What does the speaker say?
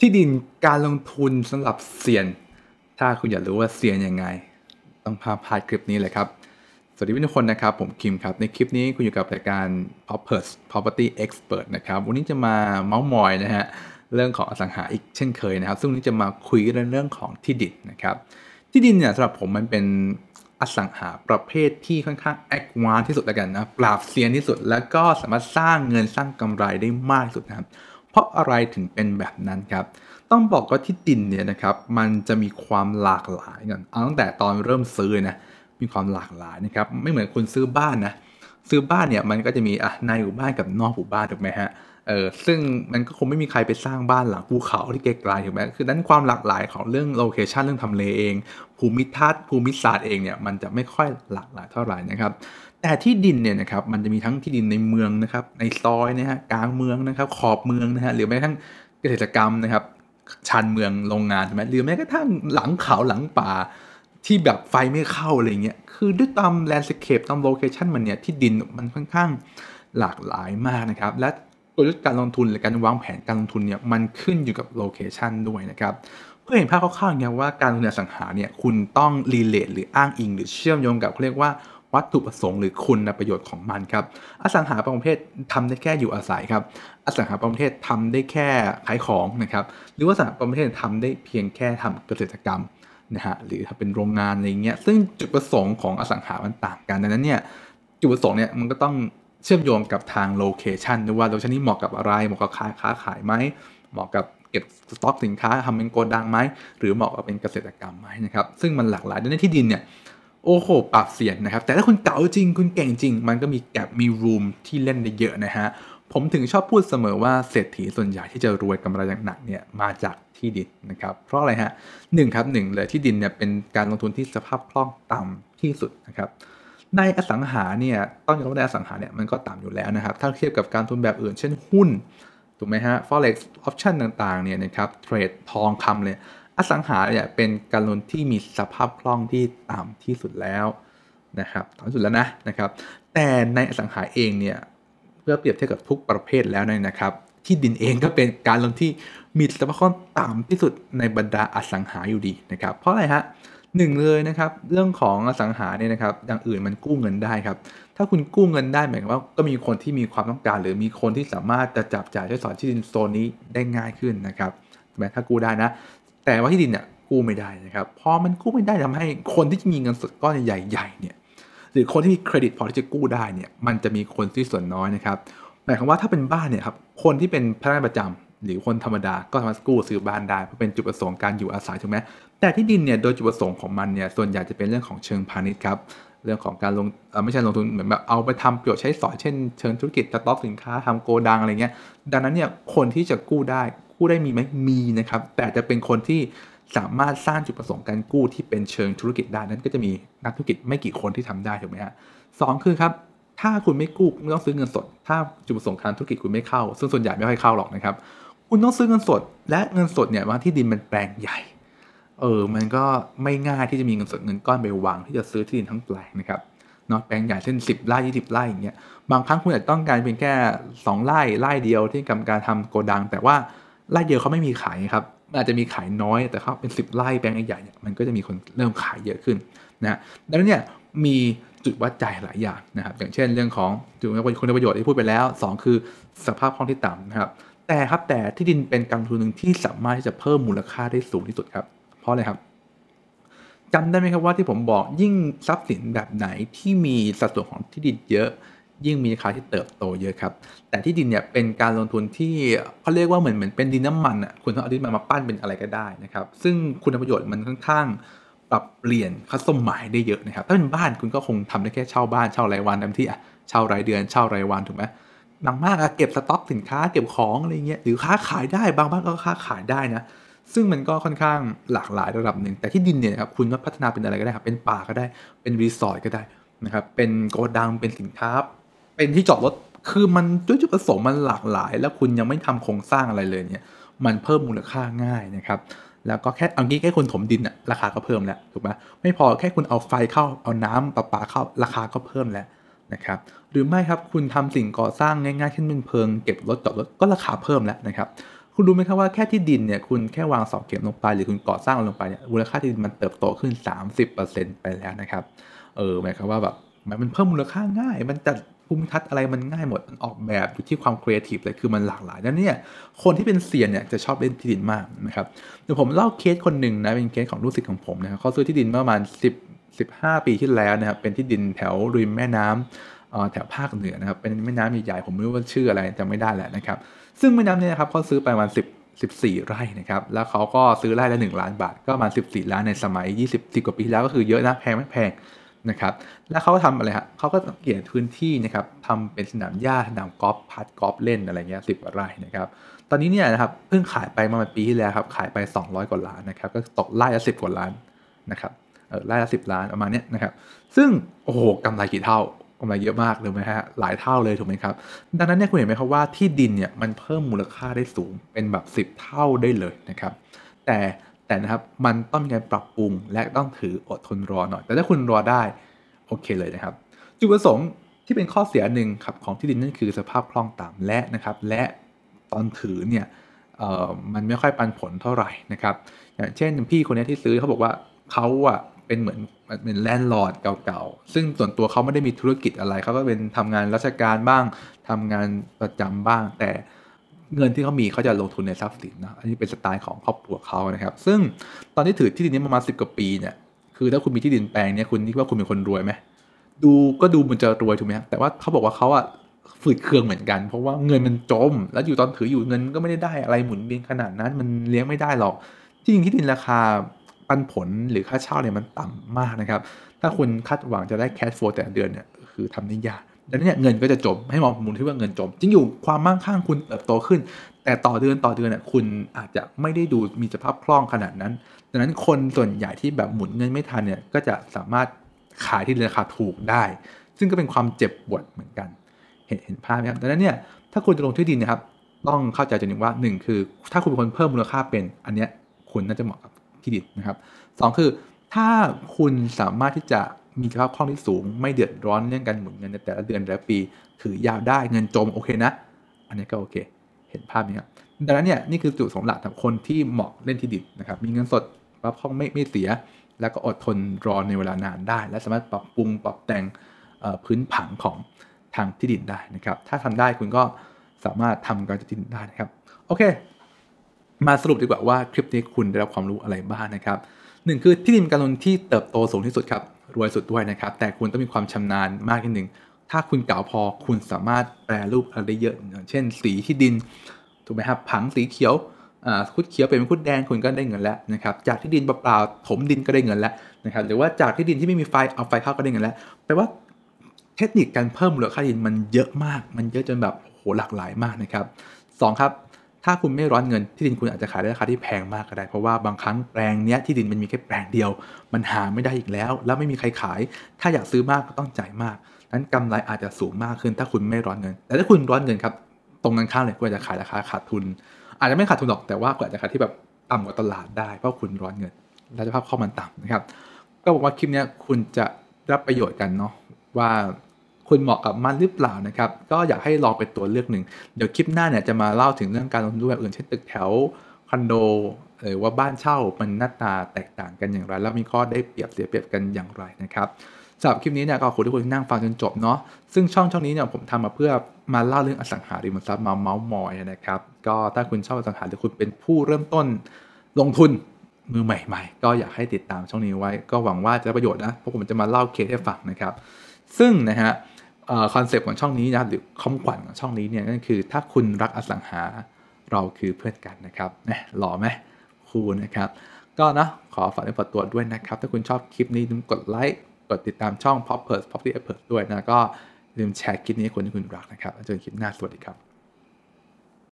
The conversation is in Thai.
ที่ดินการลงทุนสำหรับเซียน ถ้าคุณอยากรู้ว่าเซียนยังไง ต้องพาพาดคลิปนี้เลยครับ สวัสดีทุกคนนะครับ ผมคิมครับ ในคลิปนี้คุณอยู่กับรายการ Property Property Expert นะครับ วันนี้จะมาเมาส์มอยนะฮะ เรื่องของอสังหาอีกเช่นเคยนะครับ ซึ่งวันนี้จะมาคุยเรื่องเรื่องของที่ดินนะครับ ที่ดินเนี่ยสำหรับผมมันเป็นอสังหาประเภทที่ค่อนข้างแอควานที่สุดแล้วกันนะ ปราบเซียนที่สุด แล้วก็สามารถสร้างเงินสร้างกำไรได้มากที่สุดนะครับ เพราะอะไรถึงเป็นแบบนั้นครับ ต้องบอกว่าที่ดินเนี่ยนะครับ มันจะมีความหลากหลายกันเอาตั้งแต่ตอนเริ่มซื้อนะ มีความหลากหลายนะครับ ไม่เหมือนคุณซื้อบ้านนะ ซื้อบ้านเนี่ยมันก็จะมีอะในหมู่บ้านกับนอกหมู่บ้านถูกไหมฮะเออซึ่งมันก็คงไม่มีใครไปสร้างบ้านหลังภูเขาที่ไกลๆถูกไหมคือนั้นความหลากหลายของเรื่องโลเคชันเรื่องทำเลเอง ภูมิทัศน์ภูมิศาสตร์เองเนี่ยมันจะไม่ค่อยหลากหลายเท่าไหร่นะครับแต่ที่ดินเนี่ยนะครับมันจะมีทั้งที่ดินในเมืองนะครับในซอยนะฮะกลางเมืองนะครับขอบเมืองนะฮะหรือแม้กระทั่งเกษตรกรรมนะครับชานเมืองโรงงานใช่ไหมหรือแม้กระทั่งหลังเขาหลังป่า ที่แบบไฟไม่เข้าอะไรเงี้ย คือด้วยตาม landscape ตาม location มันเนี่ยที่ดินมันค่อนข้างหลากหลายมากนะครับ และกลยุทธ์การลงทุนหรือการวางแผนการลงทุนเนี่ยมันขึ้นอยู่กับ location ด้วยนะครับ เพื่อเห็นภาพคร่าวๆเนี่ยว่าการลงทุนอสังหาเนี่ยคุณต้อง relate หรืออ้างอิง หรือเชื่อมโยงกับเขาเรียกว่าวัตถุประสงค์หรือคุณประโยชน์ของมันครับ อสังหาประเภททำได้แค่อยู่อาศัยครับ อสังหาประเภททำได้แค่ขายของนะครับ หรือว่าอสังหาประเภททำได้เพียงแค่ทำเกษตรกรรม นะฮะหรือถ้าเป็นโรงงานอะไรเงี้ยซึ่งจุดประสงค์ของอสังหามันต่างกันดังนั้นเนี่ยจุดประสงค์เนี่ยมันก็ต้องเชื่อมโยงกับทาง location ด้วยว่า location นี้เหมาะกับอะไรเหมาะกับค้าค้าขายไหมเหมาะกับเก็บสต็อกสินค้าทำเป็นโกดังไหมหรือเหมาะกับเป็นเกษตรกรรมไหมนะครับซึ่งมันหลากหลายดังนั้นที่ดินเนี่ยโอ้โหปรับเสียนนะครับแต่ถ้าคุณเก๋าจริงคุณเก่งจริง มันก็มีแกลบมีรูมที่เล่นได้เยอะนะฮะ ผมถึงชอบพูดเสมอว่าเศรษฐีส่วนใหญ่ที่จะรวยกำไรอย่างหนักเนี่ยมาจากที่ดินนะครับ เพราะอะไรฮะหนึ่งครับหนึ่งเลยที่ดินเนี่ยเป็นการลงทุนที่สภาพคล่องต่ำที่สุดนะครับ ในอสังหาเนี่ยต้องยอมรับว่าในอสังหาเนี่ยมันก็ต่ำอยู่แล้วนะครับ ถ้าเทียบกับการทุนแบบอื่น เช่นหุ้นถูกไหมฮะ forex option ต่างๆเนี่ยนะครับเทรดทองคำเลยอสังหาเนี่ยเป็นการลงทุนที่มีสภาพคล่องที่ต่ำที่สุดแล้วนะครับต่ำที่สุดแล้วนะนะครับ แต่ในอสังหาเองเนี่ย อเปรียบเทียบกับทุกประเภทแล้วเนี่ยนะครับ ที่ดินเองก็เป็นการลงที่มีสภาพคล่องต่ำที่สุดในบรรดาอสังหาอยู่ดีนะครับ เพราะอะไรฮะหนึ่งเลยนะครับเรื่องของอสังหาเนี่ยนะครับอย่างอื่นมันกู้เงินได้ครับถ้าคุณกู้เงินได้หมายความว่าก็มีคนที่มีความต้องการ หรือมีคนที่สามารถจะจับจ่ายใช้สอยที่ดินโซนนี้ได้ง่ายขึ้นนะครับใช่ไหมถ้ากู้ได้นะ แต่ว่าที่ดินเนี่ยกู้ไม่ได้นะครับพอมันกู้ไม่ได้ทำให้คนที่มีเงินสดก้อนใหญ่ๆเนี่ย หรือคนที่มีเครดิตพอที่จะกู้ได้เนี่ยมันจะมีคนที่ส่วนน้อยนะครับหมายความว่าถ้าเป็นบ้านเนี่ยครับคนที่เป็นพนักงานประจำหรือคนธรรมดาก็สามารถกู้ซื้อบ้านได้เพราะเป็นจุดประสงค์การอยู่อาศัยถูกไหมแต่ที่ดินเนี่ยโดยจุดประสงค์ของมันเนี่ยส่วนใหญ่จะเป็นเรื่องของเชิงพาณิชย์ครับเรื่องของการลงไม่ใช่ลงทุนเหมือนแบบเอาไปทำประโยชน์ใช้สอยเช่นเชิงธุรกิจสต็อกสินค้าทำโกดังอะไรเงี้ยดังนั้นเนี่ยคนที่จะกู้ได้ กู้ได้มีไหมมีนะครับ แต่จะเป็นคนที่สามารถสร้างจุดประสงค์การกู้ที่เป็นเชิงธุรกิจได้นั้น ก็จะมีนักธุรกิจไม่กี่คนที่ทำได้ถูกไหมฮะสองคือครับถ้าคุณไม่กู้คุณต้องซื้อเงินสด ถ้าจุดประสงค์การธุรกิจคุณไม่เข้า ซึ่งส่วนใหญ่ไม่ค่อยเข้าหรอกนะครับ คุณต้องซื้อเงินสด และเงินสดเนี่ยบางที่ดินมันแปลงใหญ่ เออ มันก็ไม่ง่ายที่จะมีเงินสดเงินก้อนไปวางที่จะซื้อที่ดินทั้งแปลงนะครับเนาะแปลงใหญ่เช่น 10ไร่20ไร่อย่างเงี้ย บางครั้งคุณอาจต้องการเพียงแค่ 2ไร่ไร่เดียวที่กำการทำโกดัง แต่ว่า ไร่เดียวเขาไม่มีขายครับอาจจะมีขายน้อยแต่เขาเป็น 10 ไร่แปลงใหญ่เนี่ยมันก็จะมีคนเริ่มขายเยอะขึ้นนะดังนั้นเนี่ยมีจุดวัดใจหลายอย่างนะครับ อย่างเช่นเรื่องของจุดคุณประโยชน์ที่พูดไปแล้ว 2 คือสภาพคล่องที่ต่ำนะครับ แต่ครับแต่ที่ดินเป็นการลงทุนหนึ่งที่สามารถที่จะเพิ่มมูลค่าได้สูงที่สุดครับ เพราะอะไรครับจำได้ไหมครับว่าที่ผมบอกยิ่งทรัพย์สินแบบไหนที่มีสัดส่วนของที่ดินเยอะ ยิ่งมีราคาที่เติบโตเยอะครับ แต่ที่ดินเนี่ยเป็นการลงทุนที่เขาเรียกว่าเหมือนเหมือนเป็นดินน้ำมันอะคุณต้องเอาดินมามาปั้นเป็นอะไรก็ได้นะครับ ซึ่งคุณประโยชน์มันค่อนข้างปรับเปลี่ยนคัสตอมหมายได้เยอะนะครับ ถ้าเป็นบ้านคุณก็คงทำได้แค่เช่าบ้านเช่ารายวันเต็มที่อะเช่ารายเดือนเช่ารายวันถูกไหมบางมากอะเก็บสต็อกสินค้าเก็บของอะไรเงี้ยหรือค้าขายได้บางบ้านก็ค้าขายได้นะซึ่งมันก็ค่อนข้างหลากหลายระดับหนึ่ง แต่ที่ดินเนี่ยครับคุณก็พัฒนาเป็นอะไรก็ได้ครับเป็นป่าก็ได้เป็นรีสอร์ทก็ได้นะครับเป็นโกดังเป็นสินค้า เป็นที่จอดรถคือมันด้วยจุดประสงค์มันหลากหลาย แล้วคุณยังไม่ทำโครงสร้างอะไรเลยเนี่ย มันเพิ่มมูลค่าง่ายนะครับ แล้วก็แค่เอางี้แค่คุณถมดินอะราคาก็เพิ่มแล้วถูกไหมไม่พอแค่คุณเอาไฟเข้าเอาน้ำประปาเข้าราคาก็เพิ่มแล้วนะครับ หรือไม่ครับคุณทำสิ่งก่อสร้างง่ายๆเช่นเป็นเพิงเก็บรถจอดรถก็ราคาเพิ่มแล้วนะครับคุณคุณรู้ไหมครับว่าแค่ที่ดินเนี่ยคุณแค่วางเสาเข็มลงไปหรือคุณก่อสร้างลงไปเนี่ยมูลค่าที่ดินมันเติบโตขึ้น 30%ไปแล้วนะครับ เออหมายความว่าแบบมันเพิ่มมูลค่าง่าย มันจัด ภูมิทัศน์อะไรมันง่ายหมดมันออกแบบอยู่ที่ความครีเอทีฟเลยคือมันหลากหลายนั่นเนี่ยคนที่เป็นเซียนเนี่ยจะชอบเล่นที่ดินมากนะครับเดี๋ยวผมเล่าเคสคนหนึ่งนะเป็นเคสของลูกศิษย์ของผมนะครับเขาซื้อที่ดินเมื่อประมาณ 10 15 ปีที่แล้วนะครับเป็นที่ดินแถวริมแม่น้ำแถวภาคเหนือนะครับเป็นแม่น้ำใหญ่ๆผมไม่รู้ว่าชื่ออะไรจำไม่ได้แหละนะครับซึ่งแม่น้ำเนี่ยนะครับเขาซื้อไปประมาณ 10 14 ไร่นะครับแล้วเขาก็ซื้อไร่ละ 1 ล้านบาท ก็ประมาณ14 ล้านในสมัย 20 10กว่าปีแล้วก็คือเยอะนะแพงไม่แพง นะครับ แล้วเขาทำอะไรฮะเขาก็เปลี่ยนพื้นที่นะครับทำเป็นสนามหญ้าสนามกอล์ฟพัดกอล์ฟเล่นอะไรเงี้ยสิบกว่าไร่นะครับ ตอนนี้เนี่ยนะครับเพิ่งขายไปมาปีที่แล้วครับขายไป 200 กว่าล้านนะครับ ก็ตกไร่ละสิบกว่าล้านนะครับเออไร่ละสิบล้านประมาณนี้นะครับ ซึ่งโอ้โหกำไรกี่เท่ากำไรเยอะมากเลยไหมฮะหลายเท่าเลยถูกไหมครับ ดังนั้นเนี่ยคุณเห็นไหมครับว่าที่ดินเนี่ยมันเพิ่มมูลค่าได้สูงเป็นแบบ 10 เท่าได้เลยนะครับ แต่ แต่นะครับมันต้องมีการปรับปรุงและต้องถืออดทนรอหน่อย แต่ถ้าคุณรอได้โอเคเลยนะครับ จุดประสงค์ที่เป็นข้อเสียหนึ่งครับของที่ดินนั่นคือสภาพคล่องต่ำและนะครับ และตอนถือเนี่ยมันไม่ค่อยปันผลเท่าไหร่นะครับ อย่างเช่นพี่คนนี้ที่ซื้อเขาบอกว่าเขาอะเป็นเหมือนเป็นแลนด์ลอร์ดเก่าๆ ซึ่งส่วนตัวเขาไม่ได้มีธุรกิจอะไรเขาก็เป็นทำงานราชการบ้างทำงานประจำบ้าง แต่ เงินที่เขามีเขาจะลงทุนในทรัพย์สินนะอันนี้เป็นสไตล์ของครอบครัวเขานะครับ ซึ่งตอนที่ถือที่ดินนี้ประมาณสิบกว่าปีเนี่ยคือถ้าคุณมีที่ดินแปลงเนี่ยคุณคิดว่าคุณเป็นคนรวยไหมดูก็ดูมันจะรวยถูกไหมแต่ว่าเขาบอกว่าเขาอะฝืดเคืองเหมือนกัน เพราะว่าเงินมันจม แล้วอยู่ตอนถืออยู่เงินก็ไม่ได้ได้อะไรหมุนเวียนขนาดนั้นมันเลี้ยงไม่ได้หรอกที่จริงที่ดินราคาปันผลหรือค่าเช่าเนี่ยมันต่ำมากนะครับ ถ้าคุณคาดหวังจะได้แคชโฟลแต่เดือนเนี่ยคือทำได้ยาก ดังนั้นเนี่ยเงินก็จะจมให้มองมุมที่ว่าเงินจมจริงอยู่ความมั่งคั่งคุณเติบโตขึ้น แต่ต่อเดือนต่อเดือนเนี่ยคุณอาจจะไม่ได้ดูมีสภาพคล่องขนาดนั้น ดังนั้นคนส่วนใหญ่ที่แบบหมุนเงินไม่ทันเนี่ยก็จะสามารถขายที่ราคาถูกได้ ซึ่งก็เป็นความเจ็บปวดเหมือนกัน เห็นเห็นภาพไหมครับดังนั้นเนี่ยถ้าคุณจะลงที่ดินนะครับต้องเข้าใจจุดหนึ่งว่า1คือ ถ้าคุณเป็นคนเพิ่มมูลค่าเป็นอันเนี้ยคุณน่าจะเหมาะกับที่ดินนะครับ 2 คือถ้าคุณสามารถที่จะ มีสภาพคล่องที่สูง ไม่เดือดร้อนเรื่องการหมุนเงินในแต่ละเดือนแต่ละปี ถือยาวได้เงินจมโอเคนะ อันนี้ก็โอเค เห็นภาพไหมครับดังนั้นเนี่ยนี่คือจุดสำหรับคนที่เหมาะเล่นที่ดินนะครับ มีเงินสดรับคล่องไม่ไม่เสีย แล้วก็อดทนรอในเวลานานได้ และสามารถปรับปรุงปรับแต่งพื้นผังของทางที่ดินได้นะครับ ถ้าทำได้คุณก็สามารถทำการจัดที่ดินได้นะครับ โอเค มาสรุปดีกว่าว่าคลิปนี้คุณได้รับความรู้อะไรบ้างนะครับหนึ่งคือที่ดินการลงที่เติบโตสูงที่สุดครับ รวยสุดด้วยนะครับ แต่คุณต้องมีความชำนาญมากนิดหนึ่ง ถ้าคุณเก่าพอคุณสามารถแปลรูปอะไรได้เยอะอย่างเช่น สีที่ดิน ถูกไหมครับ ผังสีเขียวคุดเขียวเป็นคุดแดงคุณก็ได้เงินแล้วนะครับ จากที่ดินเปล่าๆถมดินก็ได้เงินแล้วนะครับ หรือว่าจากที่ดินที่ไม่มีไฟเอาไฟเข้าก็ได้เงินแล้ว แปลว่าเทคนิคการเพิ่มมูลค่าดินมันเยอะมาก มันเยอะจนแบบโหหลากหลายมากนะครับสองครับ ถ้าคุณไม่ร้อนเงินที่ดินคุณอาจจะขายได้ราคาที่แพงมากก็ได้ เพราะว่าบางครั้งแปลงเนี้ยที่ดินมันมีแค่แปลงเดียว มันหาไม่ได้อีกแล้ว แล้วไม่มีใครขาย ถ้าอยากซื้อมากก็ต้องจ่ายมากนั้นกำไรอาจจะสูงมากขึ้น ถ้าคุณไม่ร้อนเงิน แต่ถ้าคุณร้อนเงินครับตรงกันข้ามเลยคุณอาจจะขายราคาขาดทุน อาจจะไม่ขาดทุนหรอกแต่ว่าก็อาจจะขายที่แบบต่ำกว่าตลาดได้เพราะคุณร้อนเงินและสภาพข้อมันต่ำนะครับก็บอกว่าคลิปนี้คุณจะรับประโยชน์กันเนาะว่า คุณเหมาะกับมันหรือเปล่านะครับ ก็อยากให้ลองเป็นตัวเลือกหนึ่ง เดี๋ยวคลิปหน้าเนี่ยจะมาเล่าถึงเรื่องการลงทุนแบบอื่นเช่นตึกแถวคอนโดหรือว่าบ้านเช่ามันหน้าตาแตกต่างกันอย่างไร แล้วมีข้อได้เปรียบเสียเปรียบกันอย่างไรนะครับสำหรับคลิปนี้เนี่ยก็ขอบคุณทุกคนที่นั่งฟังจนจบเนาะซึ่งช่องช่องนี้เนี่ยผมทำมาเพื่อมาเล่าเรื่องอสังหาริมทรัพย์มาเมาส์มอยนะครับก็ถ้าคุณชอบอสังหาหรือคุณเป็นผู้เริ่มต้นลงทุนมือใหม่ๆ ก็อยากให้ติดตามช่องนี้ไว้ ก็หวังว่าจะประโยชน์นะเพราะผมจะมาเล่าเคสให้ฟังนะครับ ซึ่งนะฮะ concept ของช่องนี้นะหรือคำขวัญของช่องนี้เนี่ยก็คือถ้าคุณรักอสังหาเราคือเพื่อนกันนะครับนะหล่อไหมครูนะครับ ก็นะขอฝากในฝากตัวด้วยนะครับ ถ้าคุณชอบคลิปนี้ลืมกดไลค์กดติดตามช่อง Poppers Property Experts ด้วยนะก็ลืมแชร์คลิปนี้ให้คนที่คุณรักนะครับเจอกันคลิปหน้าสวัสดีครับ